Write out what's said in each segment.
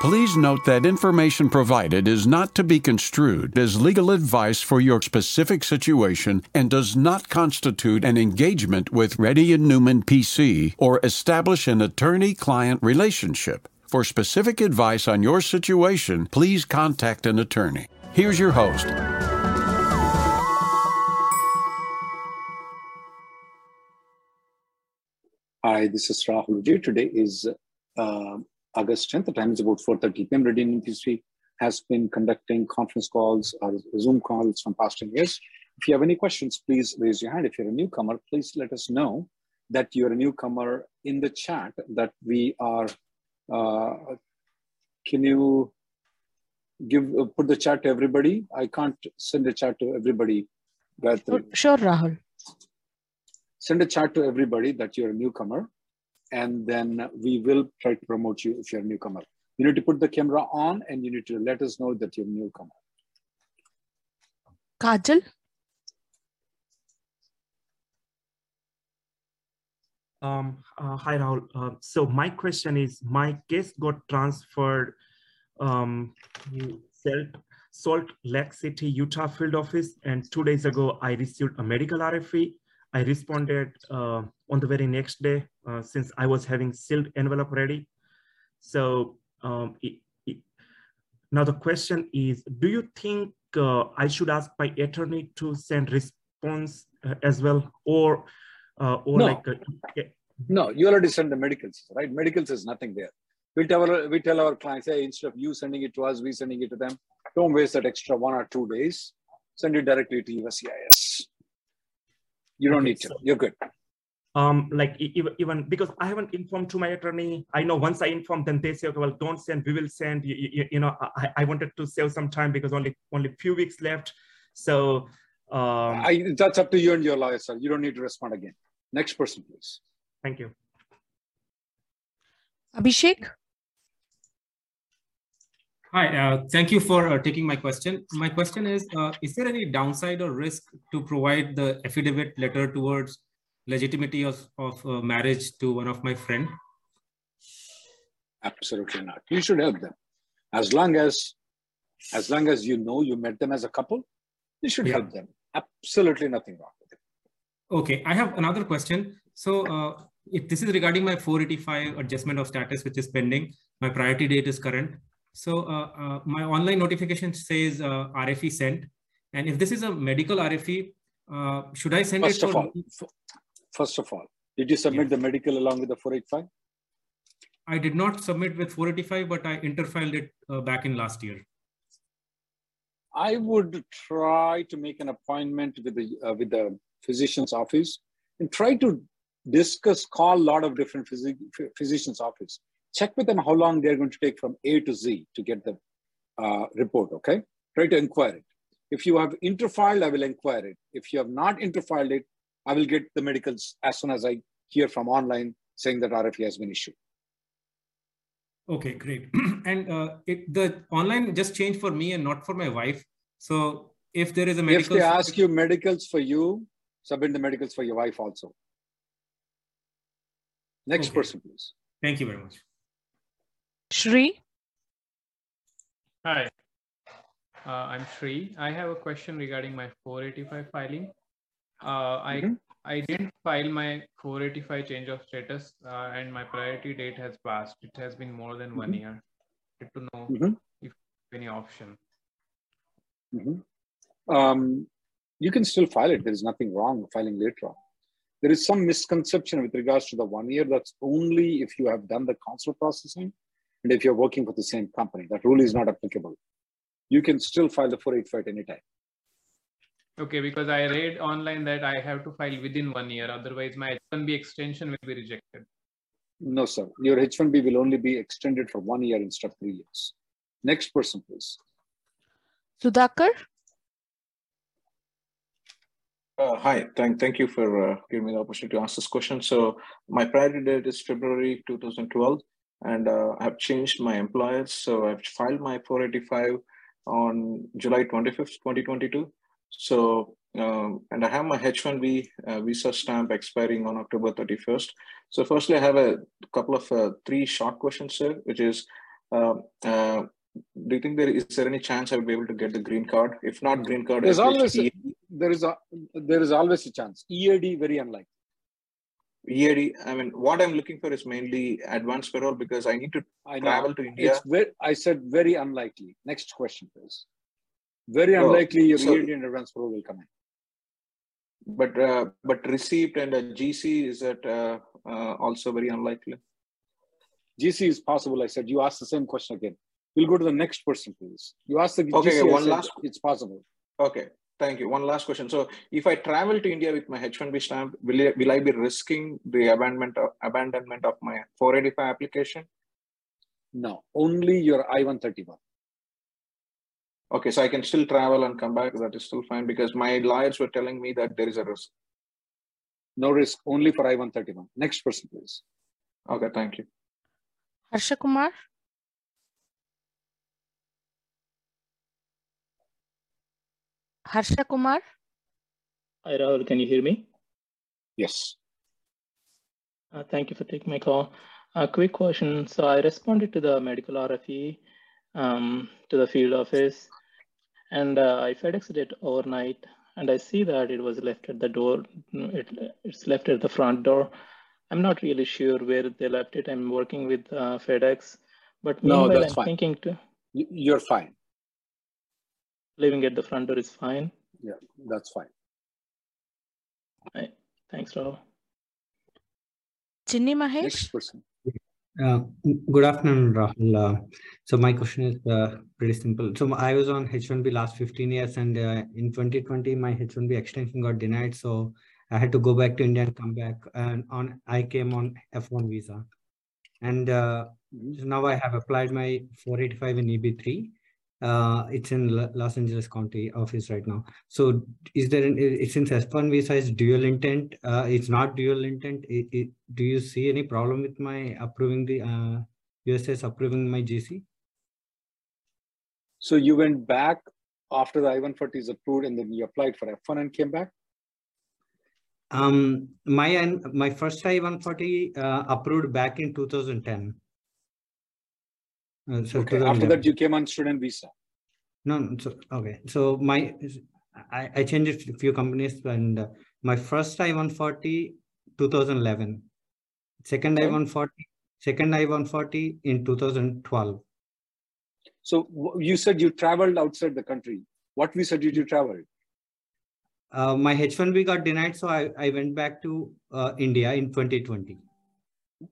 Please note that information provided is not to be construed as legal advice for your specific situation and does not constitute an engagement with Reddy and Neumann PC or establish an attorney-client relationship. For specific advice on your situation, please contact an attorney. Here's your host. Hi, this is Rahul. Today is uh, August 10th. The time is about 4.30 p.m. Reddy and PC has been conducting conference calls or Zoom calls from past 10 years. If you have any questions, please raise your hand. If you're a newcomer, please let us know that you're a newcomer in the chat that we are, uh, can you give uh, put the chat to everybody? I can't send a chat to everybody. Gayatri. Sure, Rahul. Send a chat to everybody that you're a newcomer and then we will try to promote you if you're a newcomer. You need to put the camera on and you need to let us know that you're a newcomer. Kajal? Um, uh, hi, Rahul. Uh, so my question is, my case got transferred um, to Salt, Salt Lake City, Utah field office. And two days ago, I received a medical RFE I responded uh, on the very next day uh, since I was having sealed envelope ready. So um, it, it, now the question is, do you think uh, I should ask my attorney to send response uh, as well, or uh, or no. like? no, you already sent the medicals, right? Medicals is nothing there. We tell our we tell our clients, hey, instead of you sending it to us, we sending it to them. Don't waste that extra one or two days. Send it directly to USCIS. You don't okay, need to. So, You're good. Um, like even, even because I haven't informed to my attorney. I know once I inform, then they say, okay, well, don't send. We will send. You, you, you know, I, I wanted to save some time because only only few weeks left. So um, I, that's up to you and your lawyer, sir. You don't need to respond again. Next person, please. Thank you. Abhishek. Hi, uh, thank you for uh, taking my question. My question is, uh, is there any downside or risk to provide the affidavit letter towards legitimacy of, of uh, marriage to one of my friend? Absolutely not. You should help them. As long as, as long as you know you met them as a couple, you should yeah. help them. Absolutely nothing wrong with it. Okay, I have another question. So uh, if this is regarding my 485 adjustment of status, which is pending, my priority date is current. So uh, uh, my online notification says uh, RFE sent. And if this is a medical RFE, uh, should I send first it? Of all, first of all, did you submit the medical along with the 485? I did not submit with 485, but I interfiled it uh, back in last year. I would try to make an appointment with the uh, with the physician's office and try to discuss, call a lot of different phys- physician's office check with them how long they're going to take from A to Z to get the uh, report, okay? Try to inquire it. If you have interfiled, I will inquire it. If you have not interfiled it, I will get the medicals as soon as I hear from online saying that RFE has been issued. Okay, great. and uh, it, the online just changed for me and not for my wife. So if there is a medical... If they ask you medicals for you, submit the medicals for your wife also. Next okay. person, please. Thank you very much. Shri? Hi, uh, I'm Shri. I have a question regarding my 485 filing. Uh, I mm-hmm. I didn't file my 485 change of status uh, and my priority date has passed. It has been more than mm-hmm. one year. to know mm-hmm. if any option. Mm-hmm. Um, you can still file it. There is nothing wrong filing later on. There is some misconception with regards to the one year. That's only if you have done the consular processing and if you're working for the same company, that rule is not applicable. You can still file the 485 at any time. Okay, because I read online that I have to file within one year, otherwise my H1B extension will be rejected. No, sir. Your H1B will only be extended for one year instead of three years. Next person, please. Sudhakar? Uh, hi, thank, thank you for uh, giving me the opportunity to ask this question. So my priority date is February 2012, and uh, I've changed my employers. So I've filed my 485 on July 25th, 2022. So, um, and I have my H-1B uh, visa stamp expiring on October 31st. So firstly, I have a couple of uh, three short questions, sir, which is, uh, do you think there is there any chance I will be able to get the green card? If not green card, there's always a, there is a there is always a chance. EAD very unlikely. EAD. I mean, what I'm looking for is mainly advanced parole because I need to I travel to India. It's very, I said very unlikely. Next question, please. Very oh, unlikely your so, and advanced parole will come in. But uh, but receipt and a GC is that uh, uh, also very unlikely. GC is possible. I said you asked the same question again. We'll go to the next person, please. You asked the okay, GC, one last. It's possible. Okay, thank you. One last question. So, if I travel to India with my H-1B stamp, will I, will I be risking the abandonment of, abandonment of my 485 application? No, only your I-131. Okay, so I can still travel and come back. That is still fine because my lawyers were telling me that there is a risk. No risk, only for I-131. Next person, please. Okay, thank you. Harsha Kumar. Harsha Kumar. Hi, Rahul. Can you hear me? Yes. Uh, thank you for taking my call. A quick question. So I responded to the medical RFE um, to the field office, and uh, I FedExed it overnight, and I see that it was left at the door. It, it's left at the front door. I'm not really sure where they left it. I'm working with uh, FedEx, but meanwhile, no, I'm fine. thinking to. You're fine leaving at the front door is fine. Yeah, that's fine. Right. Thanks, Rahul. Chinni Mahesh. Next person. Uh, good afternoon, Rahul. Uh, so my question is uh, pretty simple. So I was on H1B last 15 years, and uh, in 2020 my H1B extension got denied. So I had to go back to India and come back. And on I came on F1 visa, and uh, now I have applied my 485 in EB3 uh, it's in Los Angeles County office right now. So is there an, it, since F1 visa is dual intent, uh, it's not dual intent. It, it, do you see any problem with my approving the uh, USS approving my GC? So you went back after the I-140 is approved and then you applied for F1 and came back? Um, my my first I-140 uh, approved back in 2010. Uh, so okay. After that, you came on student visa. No, so okay. So my I, I changed a few companies and uh, my first I-140 2011, second okay. I-140, second I-140 in 2012. So you said you traveled outside the country. What visa did you travel? Uh, my H1B got denied, so I, I went back to uh, India in 2020.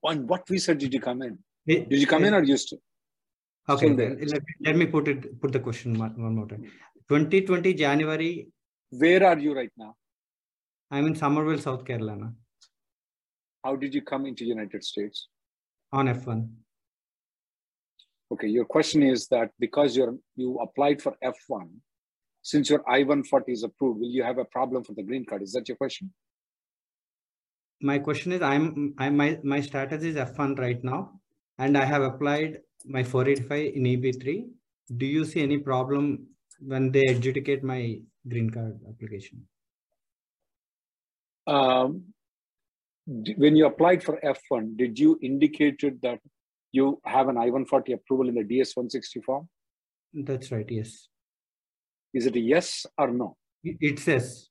On what visa did you come in? Did you come in or you still? Okay, let, let me put it put the question one, one more time. 2020 January. Where are you right now? I'm in Summerville, South Carolina. How did you come into United States? On F1. Okay, your question is that because you're you applied for F1, since your I-140 is approved, will you have a problem for the green card? Is that your question? My question is, I'm, I'm my my status is F1 right now, and I have applied my 485 in EB3, do you see any problem when they adjudicate my green card application? Um, when you applied for F1, did you indicated that you have an I-140 approval in the DS-160 form? That's right, yes. Is it a yes or no? It says.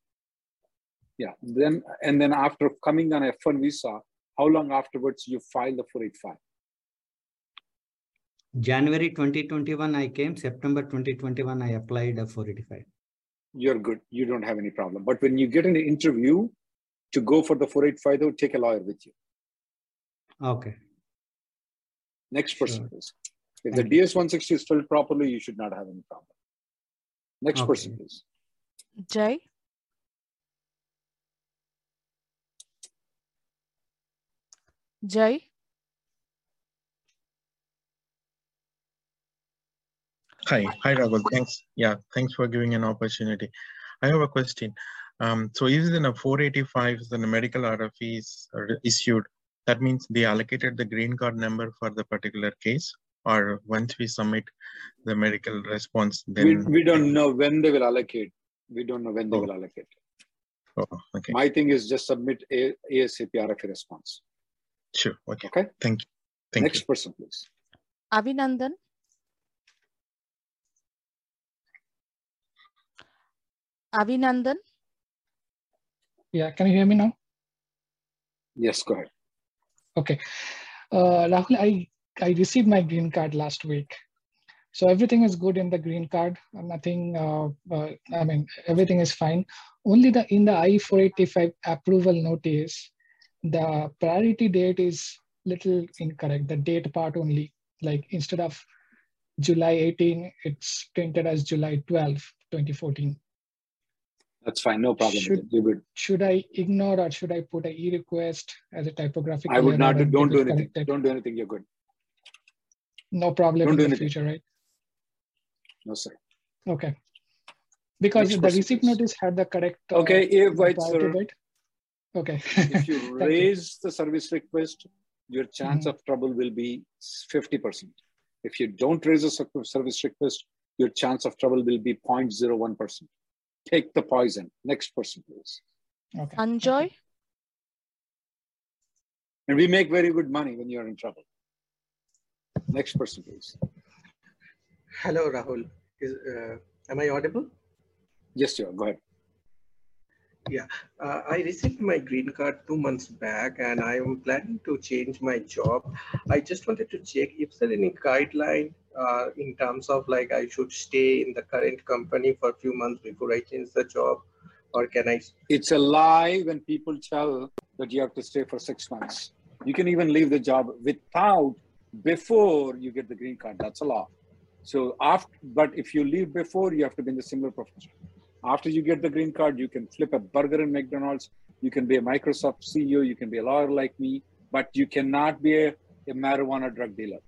Yeah, then and then after coming on F1 visa, how long afterwards you file the 485? January 2021, I came. September 2021, I applied a 485. You're good. You don't have any problem. But when you get an interview to go for the 485, though, take a lawyer with you. Okay. Next person, sure. please. If Thank the DS160 is filled properly, you should not have any problem. Next okay. person, please. Jay. Jay. Hi, hi Rahul. Thanks. Yeah, thanks for giving an opportunity. I have a question. Um, so is it in a 485 then a medical RFE is issued? That means they allocated the green card number for the particular case, or once we submit the medical response, then we, we don't know when they will allocate. We don't know when they Oh. will allocate. Oh, okay, My thing is just submit a ASAP RFA response. sure. Okay, Okay. thank you. Thank Next you. person, please. Avinandan. Avinandan. Yeah, can you hear me now? Yes, go ahead. Okay. Uh, Rahul, I, I received my green card last week. So everything is good in the green card. Nothing, uh, uh, I mean, everything is fine. Only the in the I-485 approval notice, the priority date is little incorrect. The date part only, like instead of July 18, it's printed as July 12, 2014. That's fine. No problem. Should- it. You would. Should I ignore or should I put a e-request as a typographical I would not. Do, don't do anything. Don't do anything. You're good. No problem Don't in do the anything. future, right? No, sir. Okay. Because Next the receipt notice had the correct. uh, Okay, if priority sir, date. Okay. if you Thank you. raise the service request, your chance Mhm. of trouble will be 50%. If you don't raise a service request, your chance of trouble will be 0.01%. Take the poison. Next person, please. Okay. Anjoy. And we make very good money when you're in trouble. Next person, please. Hello, Rahul. Is, uh, am I audible? Yes, you are. Go ahead. Yeah, uh, I received my green card two months back and I am planning to change my job. I just wanted to check if there any guideline uh, in terms of like I should stay in the current company for a few months before I change the job or can I? It's a lie when people tell that you have to stay for six months. You can even leave the job without before you get the green card. That's a law. So after, but if you leave before, you have to be in the similar profession. After you get the green card, you can flip a burger in McDonald's. You can be a Microsoft CEO. You can be a lawyer like me, but you cannot be a, a marijuana drug dealer.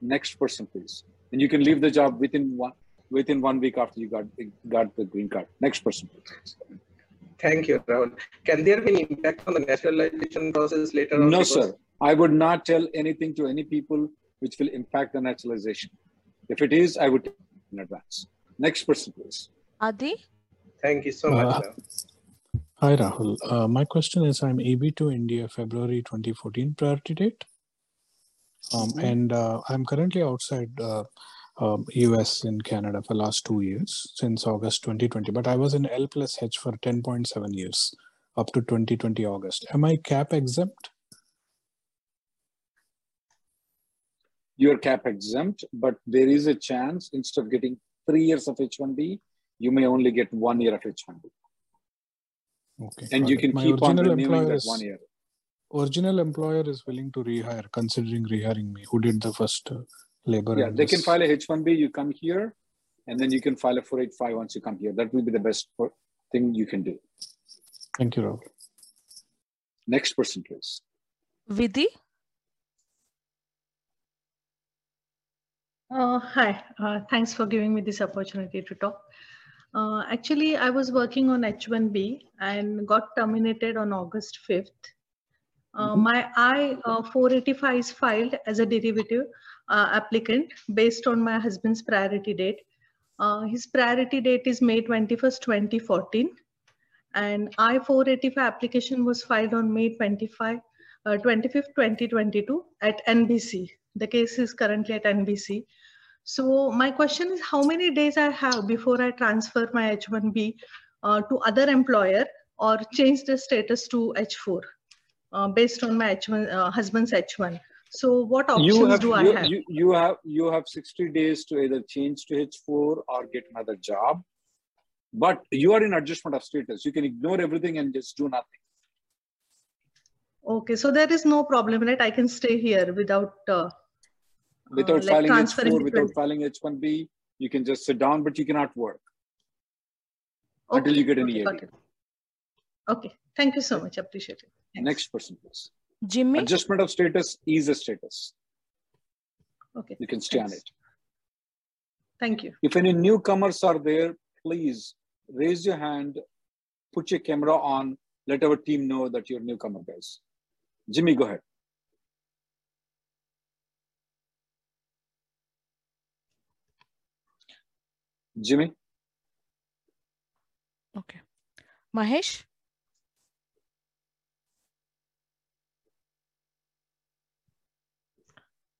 Next person, please. And you can leave the job within one within one week after you got got the green card. Next person, please. Thank you, Rahul. Can there be an impact on the naturalization process later on? No, Because- sir. I would not tell anything to any people which will impact the naturalization. If it is, I would in advance. Next person, please. Adi. Thank you so much. Uh, Rahul. Hi, Rahul. Uh, my question is I'm EB2 India February 2014 priority date. Um, and uh, I'm currently outside uh, um, US in Canada for last two years since August 2020, but I was in L plus H for 10.7 years up to 2020 August. Am I cap exempt? You're cap exempt, but there is a chance instead of getting three years of H1B, you may only get one year of H1B. Okay. And you can My keep on original renewing employer that is- one year. Original employer is willing to rehire, considering rehiring me. Who did the first uh, labor? Yeah, in they can file a H1B, you come here, and then you can file a 485 once you come here. That will be the best thing you can do. Thank you, Rahul. Next person, please. Vidhi. Uh, hi, uh, thanks for giving me this opportunity to talk. Uh, actually, I was working on H1B and got terminated on August 5th. Uh, Mhm. My I-485 is filed as a derivative uh, applicant based on my husband's priority date. Uh, His priority date is May 21st, 2014. And I-485 application was filed on May 25, uh, 25th, 2022 at NBC. The case is currently at NBC. So my question is how many days I have before I transfer my H1B uh, to other employer or change the status to H4 uh, based on my H1 uh, husband's H1. So what options you have, do I you, have? You, you have you have 60 days to either change to H4 or get another job. But you are in adjustment of status. You can ignore everything and just do nothing. Okay, so there is no problem, right? I can stay here without uh, Without uh, like filing H4, without filing H1B, you can just sit down, but you cannot work Okay, until you get an okay, EAD. Okay, thank you so much. Appreciate it. Next person, please. Jimmy. Adjustment of status is a status. Okay. You can stay on it. Thank you. If any newcomers are there, please raise your hand, put your camera on, let our team know that you're newcomer, guys. Jimmy, go ahead. Jimmy? Okay. Mahesh?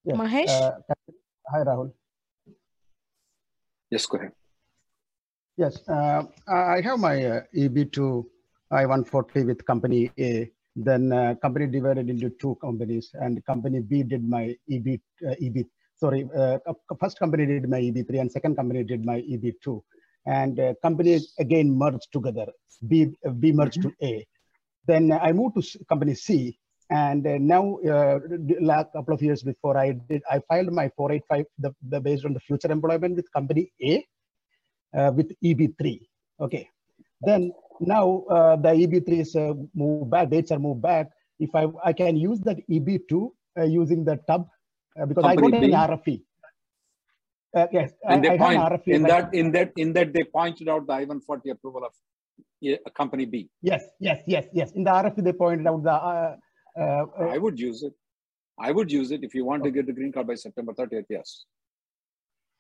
Yes. Mahesh? Uh, hi, Rahul. Yes, go ahead. Yes, uh, I have my uh, EB2 I-140 with company A. Then uh, company divided into two companies, and company B did my EB uh, EB. Sorry, uh, first company did my EB3, and second company did my EB2, and uh, company again merged together. B B merged Mm-hmm. to A. Then I moved to company C, and uh, now uh, a couple of years before I did, I filed my 485 the, the based on the future employment with company A uh, with EB3. Okay. Then now uh, the EB3 is uh, moved back, dates are moved back. If I, I can use that EB2 uh, using the tub because Company I got an RFE. Uh, yes, And I, they point RFE. in that in that in that they pointed out the I-140 approval of yeah, company B. Yes, yes, yes, yes. In the RFE, they pointed out the. Uh, uh, I would use it. I would use it if you want to get the green card by September 30th. Yes.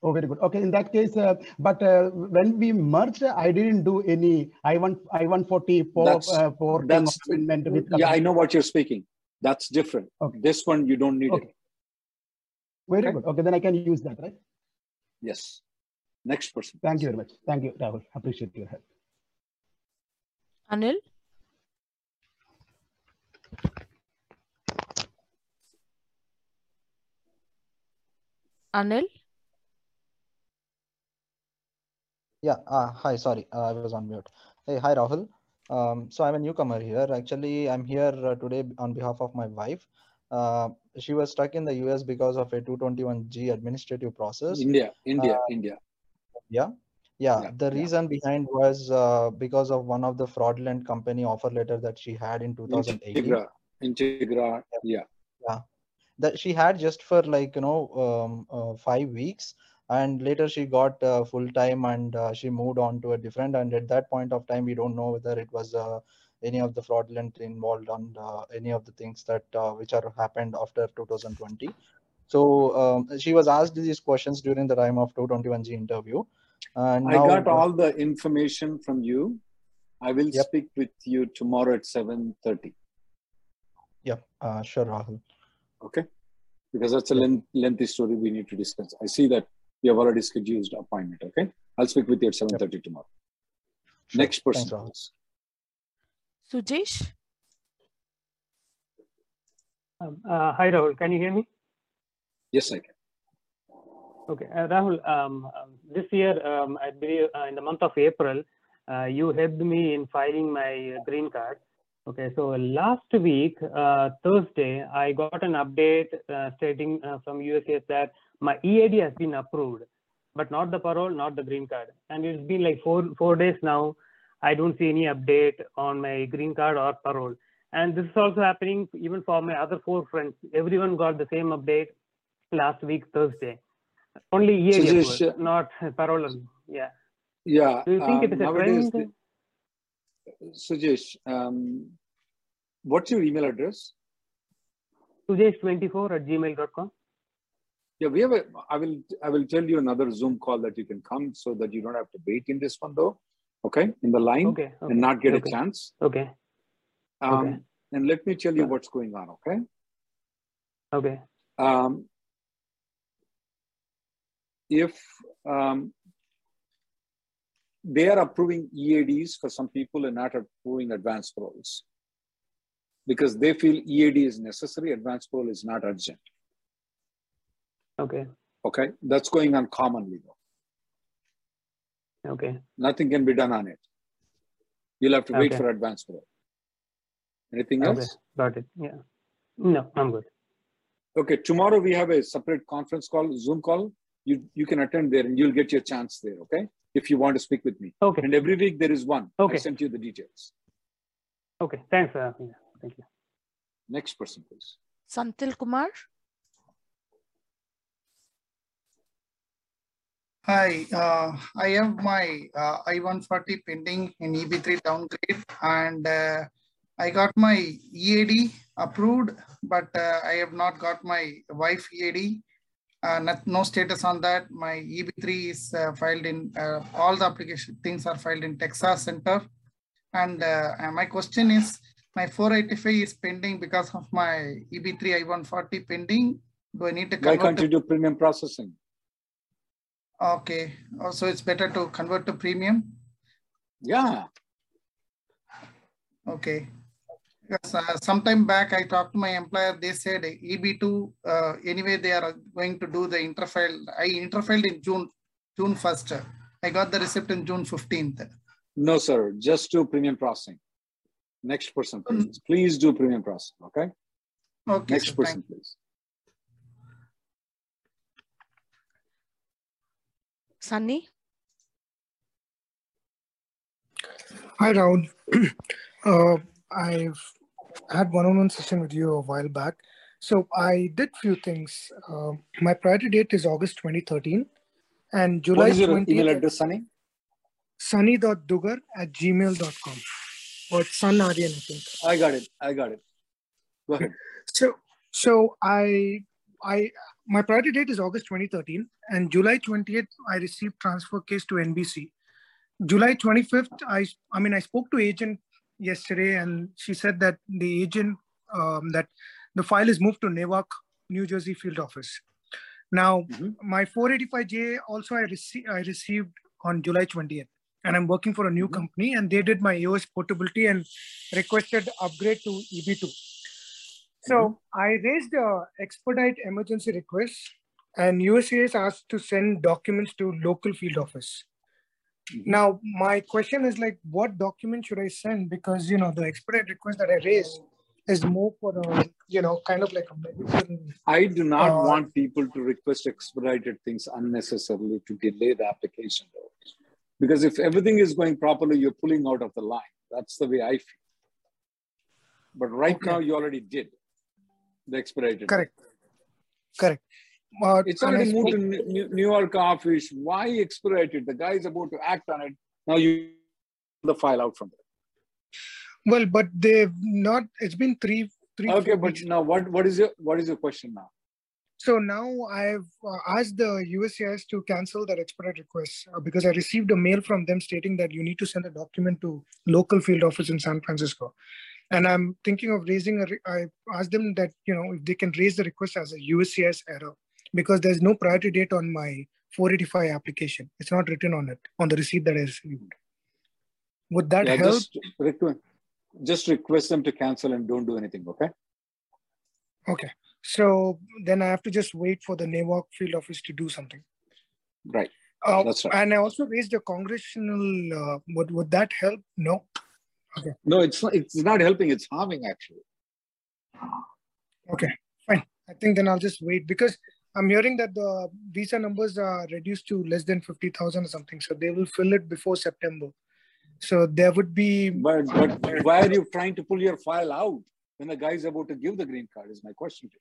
oh, very good. Okay, in that case, uh, but uh, when we merged, I didn't do any I1 I140 for That's uh, for that's yeah. I know what you're speaking. That's different. Okay. This one you don't need it. Okay. Very Okay. good. Okay, then I can use that, right? Yes. Next person. Thank you very much. Thank you, Rahul. Appreciate your help. Anil? Anil? Yeah, uh, hi, sorry, uh, I was on mute. Hey, hi, Rahul. Um, so I'm a newcomer here. Actually, I'm here uh, today on behalf of my wife. Uh, she was stuck in the US because of a 221G administrative process. India, India, Uh, India. Yeah. Yeah. Yeah, The yeah. reason behind was uh, because of one of the fraudulent company offer letter that she had in 2018. Integra, Integra. Yeah. Yeah. That she had just for like, you know, um, uh, five weeks. And later she got uh, full time and uh, she moved on to a different. And at that point of time, we don't know whether it was uh, any of the fraudulent involved on uh, any of the things that uh, which are happened after 2020. So um, she was asked these questions during the time of 221G interview. And I now, got all the information from you. I will Yep. speak with you tomorrow at 7:30. Yep. Uh, sure, Rahul. Okay. Because that's a length, lengthy story we need to discuss. I see that you have already scheduled appointment. Okay. I'll speak with you at 7:30 tomorrow. Sure. Next person. Thanks. Sujesh? Um, uh, hi, Rahul. Can you hear me? Yes, I can. Okay, uh, Rahul. Um, um, this year, um, I believe uh, in the month of April, uh, you helped me in filing my uh, green card. Okay, so last week, uh, Thursday, I got an update uh, stating uh, from USCIS that my EAD has been approved, but not the parole, not the green card. And it's been like four four days now. I don't see any update on my green card or parole. And this is also happening even for my other four friends. Everyone got the same update last week, Thursday. Only EAD Sujesh, approved, not parole. Yeah. Yeah. Do you think it um, is a nowadays, trend? the- Sujesh, um, what's your email address? Sujesh24 at gmail.com. Yeah, we have a. I will. I will tell you another Zoom call that you can come, so that you don't have to wait in this one though. Okay, in the line Okay, okay, and not get a chance. Okay. Um, Okay. And let me tell you what's going on. Okay. Okay. Um, if um, they are approving EADs for some people and not approving advanced paroles because they feel EAD is necessary, advanced parole is not urgent. Okay. Okay, that's going on commonly though. Okay. Nothing can be done on it. You'll have to wait Okay. for advanced parole. Anything Okay. else? Got it. Yeah. No, I'm good. Okay, tomorrow we have a separate conference call, Zoom call. You you can attend there and you'll get your chance there, okay? If you want to speak with me. Okay. And every week there is one. Okay. I Okay. sent you the details. Okay. Thanks. Uh, yeah. Thank you. Next person, please. Santil Kumar? Hi, uh, I have my uh, I-140 pending in EB3 downgrade and uh, I got my EAD approved, but uh, I have not got my wife EAD. Uh, not, no status on that. My EB3 is uh, filed in, all the application things are filed in Texas Center. And my question is, my 485 is pending because of my EB3 I-140 pending. Do I need to Why can't you do premium processing? Okay, oh, so it's better to convert to premium? Yeah. Okay. Yes, uh, sometime back I talked to my employer, they said EB2, uh, anyway, they are going to do the interfile. I interfiled in June, June 1st. I got the receipt in June 15th. No, sir, just do premium processing. Next person, please. Mm. Please do premium processing, okay? Okay. Next person, please. Sunny? Hi, Rahul. uh, I've had one-on-one session with you a while back. So I did few things. Uh, my priority date is August 2013 and July What is your 20th, email address, Sunny? sunny.dugar at gmail.com or Sun Aryan, I think. I got it. I got it. Go ahead. So, so I, I, my priority date is August 2013 and July 20th, I received transfer case to NBC. July 25th, I, I mean, I spoke to agent yesterday and she said that the agent, um, that the file is moved to Newark, New Jersey field office. Now, mm-hmm. my 485J also I, received I received on July 20th and I'm working for a new mm-hmm. company and they did my EOS portability and requested upgrade to EB2. So mm-hmm. I raised the expedite emergency request and USCIS asked to send documents to local field office. Mm-hmm. Now, my question is like, what document should I send? Because, you know, the expedite request that I raised is more for a, you know, kind of like a medical. I do not uh, want people to request expedited things unnecessarily to delay the application. Though. Because if everything is going properly, you're pulling out of the line. That's the way I feel. But right okay. now, you already did the expedited. Correct. Correct. Uh, it's already moved to New, York office. Why expedited? The guy is about to act on it. Now you the file out from there. Well, but they've not. It's been three, three. Okay, but weeks. now what? What is your what is your question now? So now I've uh, asked the USCIS to cancel that expedite request uh, because I received a mail from them stating that you need to send a document to local field office in San Francisco. And I'm thinking of raising a, I asked them that, you know, if they can raise the request as a USCIS error because there's no priority date on my 485 application. It's not written on it, on the receipt that I received. Would that yeah, help? Just request, just request them to cancel and don't do anything, okay? Okay. So then I have to just wait for the Newark field office to do something. Right. Uh, That's right. And I also raised a congressional. Uh, would would that help? No. Okay. No, it's not, it's not helping. It's harming actually. Okay, fine. I think then I'll just wait because I'm hearing that the visa numbers are reduced to less than fifty thousand or something. So they will fill it before September. So there would be. But but why are you trying to pull your file out? when the guy is about to give the green card is my question to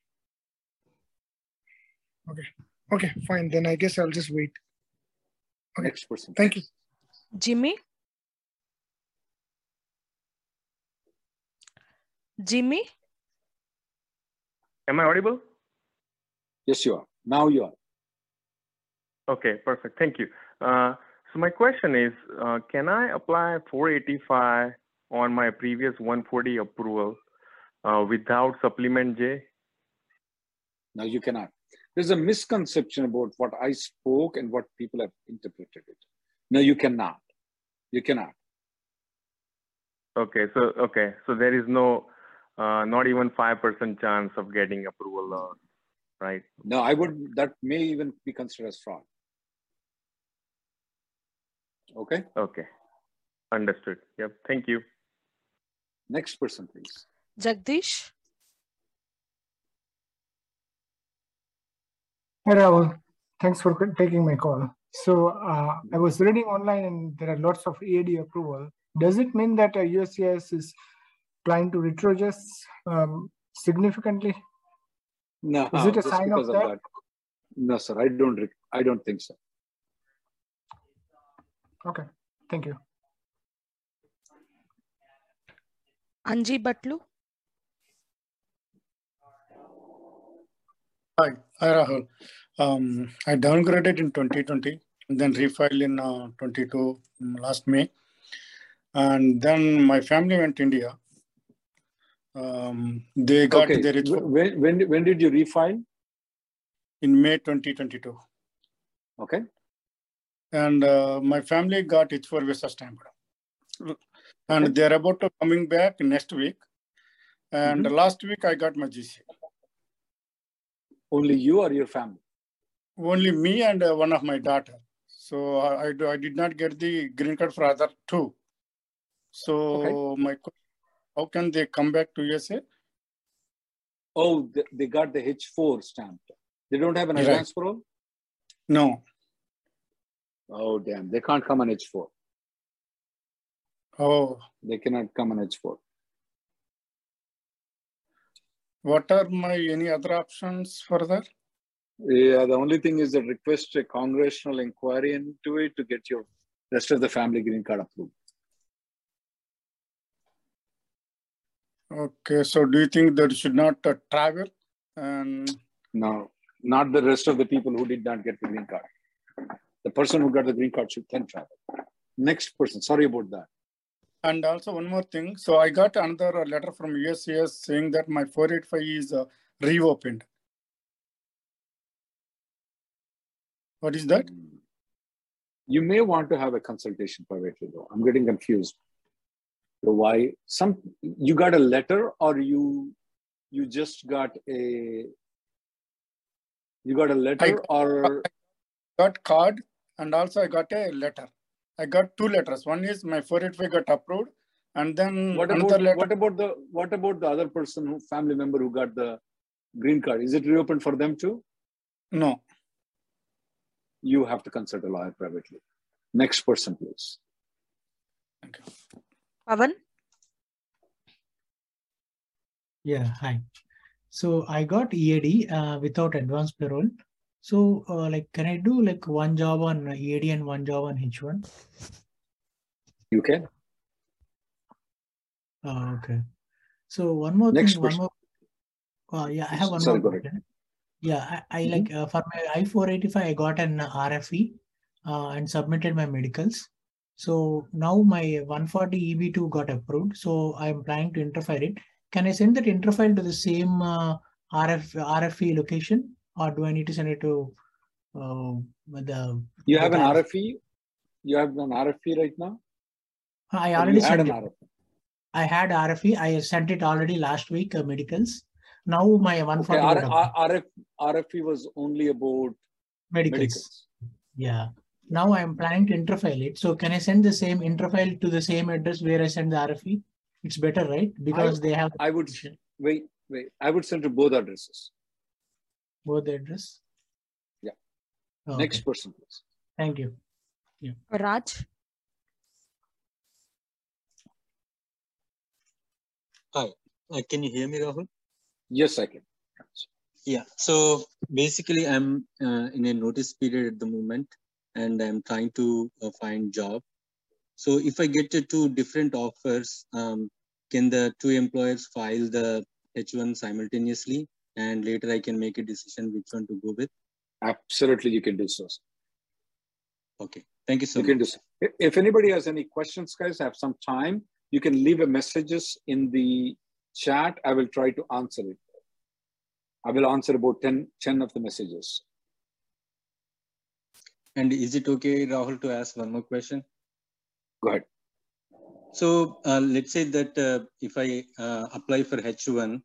you. Okay. Okay, fine. Then I guess I'll just wait. Okay. Next person. Thank you. Jimmy? Jimmy? Am I audible? Yes, you are. Now you are. Okay, perfect. Thank you. Uh, so my question is, uh, can I apply 485 on my previous 140 approval uh, without supplement J? No, you cannot. There's a misconception about what I spoke and what people have interpreted it. No, you cannot. You cannot. Okay, so okay, so there is no, uh, not even five percent chance of getting approval, uh, right? No, I would. That may even be considered as fraud. Okay. Okay, understood. Yep. Thank you. Next person, please. Jagdish? Hi, Rahul. Thanks for taking my call. So uh, I was reading online and there are lots of EAD approval. Does it mean that a USCIS is planning to retrogress um, significantly? No. Is it a sign of that? of that? No, sir. I don't. I don't think so. Okay, thank you. Anji Batlu. Hi, hi Rahul. Um, I downgraded in 2020 and then refiled in uh, 22 um, last May. And then my family went to India. Um, they got okay. their H4 When, when, when did you refile? in May 2022. Okay. And uh, my family got H4 visa stamped. And Okay. they're about to coming back next week. And Mhm. last week I got my GC. Only you or your family? Only me and uh, one of my daughter. So I, I, do- I did not get the green card for other two. So my que- how can they come back to USA? Oh, th- they got the H4 stamped. They don't have an Right. advance parole? No. Oh, damn. They can't come on H4. Oh, They cannot come on H4. what are my any other options further? Yeah, the only thing is that request a congressional inquiry into it to get your rest of the family green card approved. Okay, so do you think that you should not uh, travel? And No, not the rest of the people who did not get the green card. The person who got the green card should can travel. Next person, sorry about that. and also one more thing. So I got another uh, letter from USCIS saying that my 485 is uh, reopened. What is that? You may want to have a consultation privately though. I'm getting confused. So why some you got a letter or you you just got a you got a letter or got card and also I got a letter. I got two letters. One is my 485 got approved, and then what another about letter. what about the what about the other person who family member who got the green card? Is it reopened for them too? No. You have to consult a lawyer privately. Next person, please. Pavan. Yeah, hi. So I got EAD uh, without advance parole. So uh, like, can I do like one job on EAD and one job on H1? You can. Uh, okay. So one more Next thing, one more. Uh, yeah, I have one Sorry, more question. Yeah, I, I Mhm. like uh, for my I-485, I got an RFE uh, and submitted my medicals. So now my 140 EB2 got approved. So I'm planning to interfile it. Can I send that interfile to the same uh, RF RFE location, or do I need to send it to uh, the? You have an RFE? You have an RFE right now? I already sent it. RFE? I had RFE. I sent it already last week. Uh, medicals. Now my Okay, 140 R- got. R- RF, RFE was only about medicals. medicals. Yeah. Now I'm planning to interfile it. So can I send the same interfile to the same address where I send the RFE? It's better, right? Because I, they have I would wait, wait. I would send to both addresses. both the address. Yeah. Oh, Next okay. person, please. Thank you. Yeah. Raj. Hi, uh, can you hear me, Rahul? Yes, I can. Yeah, so basically I'm uh, in a notice period at the moment and I'm trying to uh, find job. So if I get two different offers, um, can the two employers file the H1 simultaneously and later I can make a decision which one to go with? Absolutely, you can do so. Okay, thank you so you can do so. If- If anybody has any questions, guys, have some time, you can leave a messages in the chat. I will try to answer it. I will answer about 10, 10 of the messages. And is it okay, Rahul, to ask one more question? Go ahead. So uh, let's say that uh, if I uh, apply for H1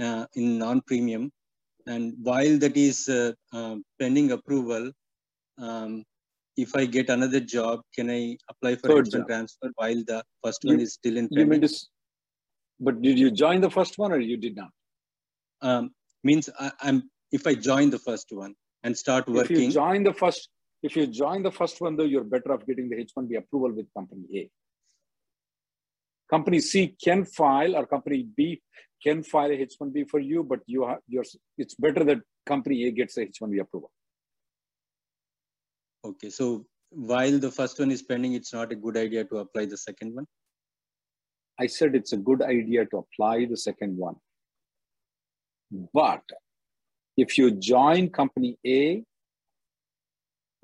uh, in non-premium, and while that is uh, uh, pending approval, um, if I get another job, can I apply for Third H1 job. transfer while the first You- one is still in pending? to, but did you join the first one or you did not? Um, means I, I'm if I join the first one and start If working, you join the first, if you join the first one, though, you're better off getting the H1B approval with company A. Company C can file or company B can file a H1B for you, but you have your it's better that company A gets a H1B approval. okay. So while the first one is pending, it's not a good idea to apply the second one? I said it's a good idea to apply the second one. But if you join company A,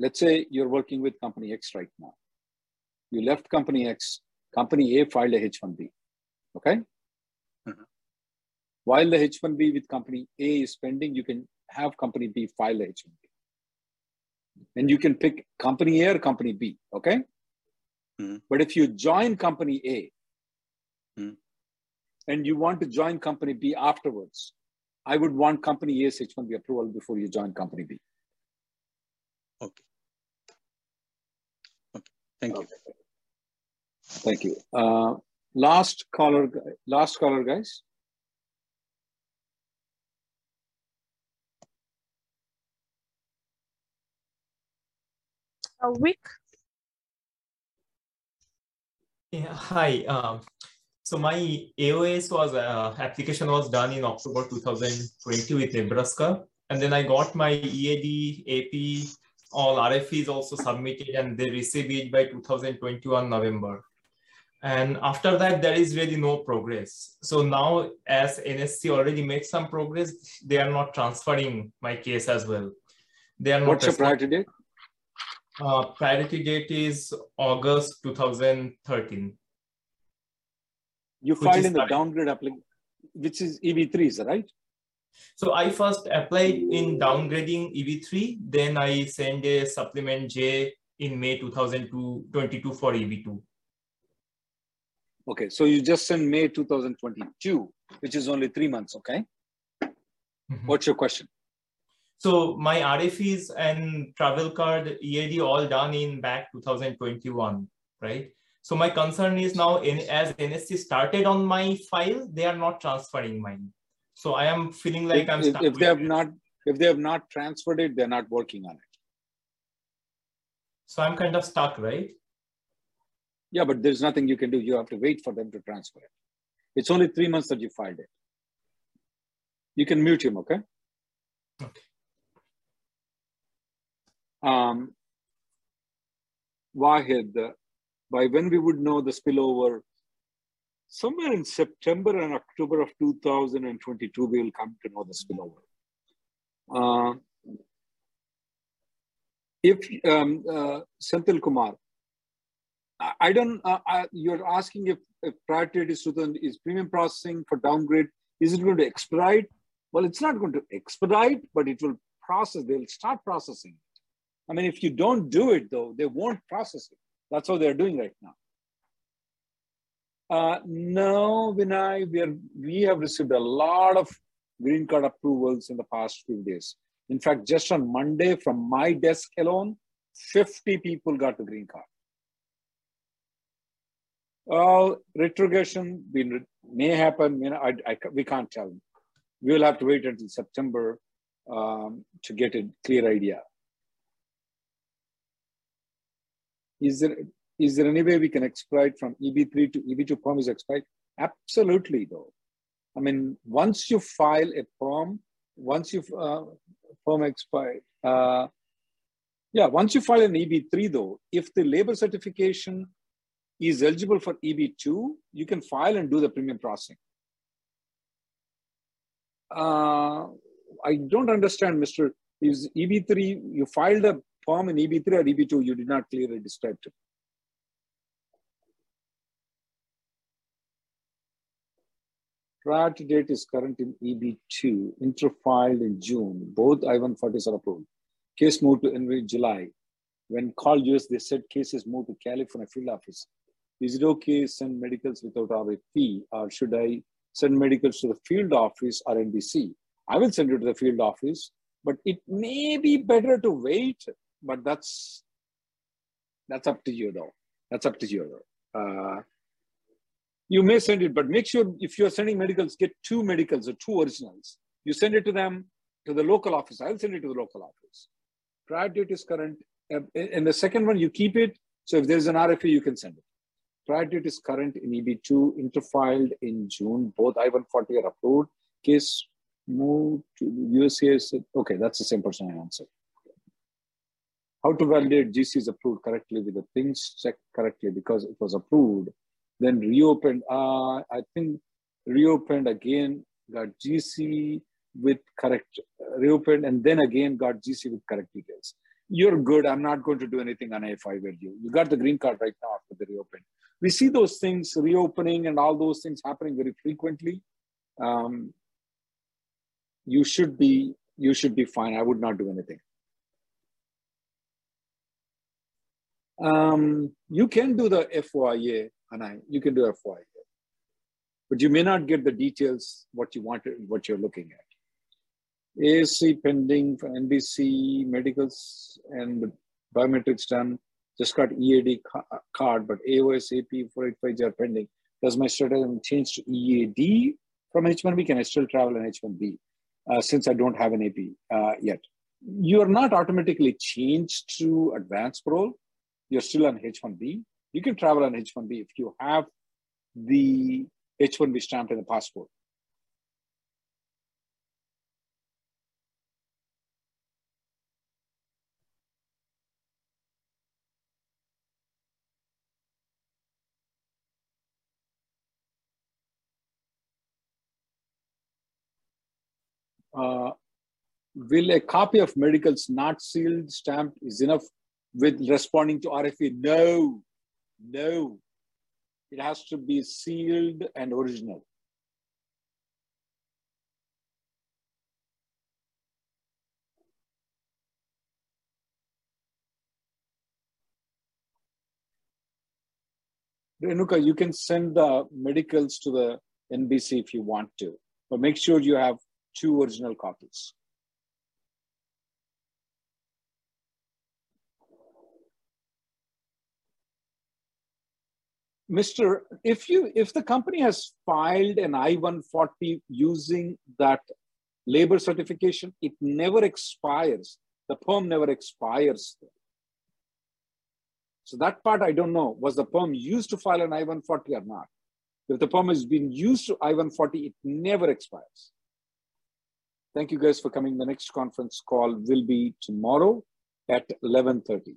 let's say you're working with company X right now. You left company X, company A filed a H1B, okay? Mhm. While the H1B with company A is pending, you can have company B file a H1B. And you can pick company A or company B, okay? Mhm. But if you join company A Mhm. and you want to join company B afterwards, I would want company A's H1B approval before you join company B. Okay. Okay. Thank you. Thank you. Uh, last caller, last caller, guys. A week. Yeah, hi. Um, so my AOS was uh, application was done in October 2020 with Nebraska, and then I got my EAD, AP, all RFEs also submitted, and they received it by 2021 November. And after that, there is really no progress. So now, as NSC already made some progress, they are not transferring my case as well. They are not. What's your priority date? Uh, priority date is August 2013. You filed in the current. downgrade application, which is EB3, is that right? So I first applied in downgrading EB3, then I sent a supplement J in May 2022 for E EB2. Okay, so you just sent May 2022, which is only three months, okay? Mm-hmm. What's your question? So my RFEs and travel card EAD all done in back 2021, right? So my concern is now in, as NSC started on my file, they are not transferring mine. So I am feeling like If, I'm stuck. if they have it. not, if they have not transferred it, they're not working on it. So I'm kind of stuck, right? Yeah, but there's nothing you can do. You have to wait for them to transfer it. It's only three months that you filed it. You can mute him, okay? Okay. Um, Wahid, by when we would know the spillover, somewhere in September and October of 2022, we will come to know the spillover. Uh, if um, uh, Senthil Kumar, I- I don't. Uh, I, you're asking if, if priority is is premium processing for downgrade. Is it going to expedite? Well, it's not going to expedite, but it will process. They'll start processing. I mean, if you don't do it though, they won't process it. That's what they're doing right now. Uh, no, Vinay, we are we have received a lot of green card approvals in the past few days. In fact, just on Monday, from my desk alone, 50 people got the green card. Well, retrogression may happen. You know, I, I, we can't tell. We will have to wait until September um, to get a clear idea. Is there is there any way we can expedite from EB3 to EB2 perm is expedite? Absolutely, though. I mean, once you file a perm, once you uh, perm expire, uh, yeah, once you file an EB3, though, if the labor certification is eligible for EB2, you can file and do the premium processing. Uh, I don't understand, Mr. Is EB3, you filed a form in EB3 or EB2, you did not clearly describe it. Priority date is current in EB2, inter-filed in June. Both I-140s are approved. Case moved to NV July. When called US, they said cases moved to California field office. Is it okay to send medicals without RFE or should I send medicals to the field office or NBC? I will send it to the field office, but it may be better to wait, but that's that's up to you though. That's up to you though. Uh, you may send it, but make sure if you're sending medicals, get two medicals or two originals. You send it to them to the local office. I'll send it to the local office. Prior date is current. And the second one, you keep it. So if there's an RFE, you can send it. Prior date is current in EB2, interfiled in June. Both I-140 are approved. Case moved to USCIS. Okay, that's the same person I answered. how to validate GC is approved correctly with the things checked correctly because it was approved, then reopened. Uh, I think reopened again, got GC with correct, reopened, and then again got GC with correct details. You're good. I'm not going to do anything on if I were you. You got the green card right now after the reopen. We see those things reopening and all those things happening very frequently. Um, you should be you should be fine. I would not do anything. Um, you can do the FOIA, Anai. You can do a FOIA, but you may not get the details what you wanted, what you're looking at. ASC pending for NBC medicals and biometrics done. Just got EAD ca card, but AOS AP 485 are pending. Does my status change to EAD from H1B? Can I still travel on H1B uh, since I don't have an AP uh, yet? You are not automatically changed to advanced parole you're still on H1B. You can travel on H1B if you have the H1B stamped in the passport. Uh, will a copy of medicals not sealed stamped is enough with responding to RFE. No, no. It has to be sealed and original. Renuka, you can send the medicals to the NBC if you want to, but make sure you have two original copies. Mr. If you if the company has filed an I-140 using that labor certification, it never expires. The perm never expires. So that part I don't know. Was the perm used to file an I-140 or not? If the perm has been used to I-140, it never expires. Thank you guys for coming. The next conference call will be tomorrow at 11.30.